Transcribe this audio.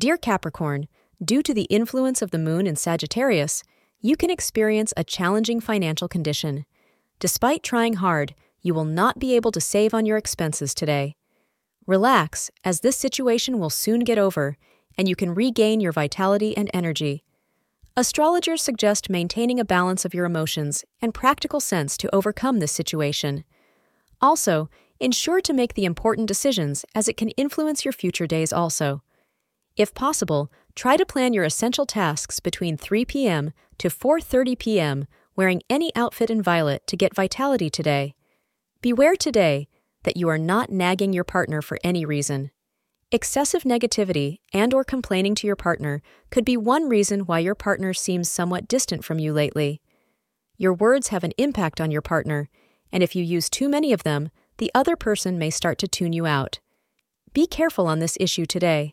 Dear Capricorn, due to the influence of the moon in Sagittarius, you can experience a challenging financial condition. Despite trying hard, you will not be able to save on your expenses today. Relax, as this situation will soon get over, and you can regain your vitality and energy. Astrologers suggest maintaining a balance of your emotions and practical sense to overcome this situation. Also, ensure to make the important decisions as it can influence your future days also. If possible, try to plan your essential tasks between 3 p.m. to 4:30 p.m. wearing any outfit in violet to get vitality today. Beware today that you are not nagging your partner for any reason. Excessive negativity and or complaining to your partner could be one reason why your partner seems somewhat distant from you lately. Your words have an impact on your partner, and if you use too many of them, the other person may start to tune you out. Be careful on this issue today.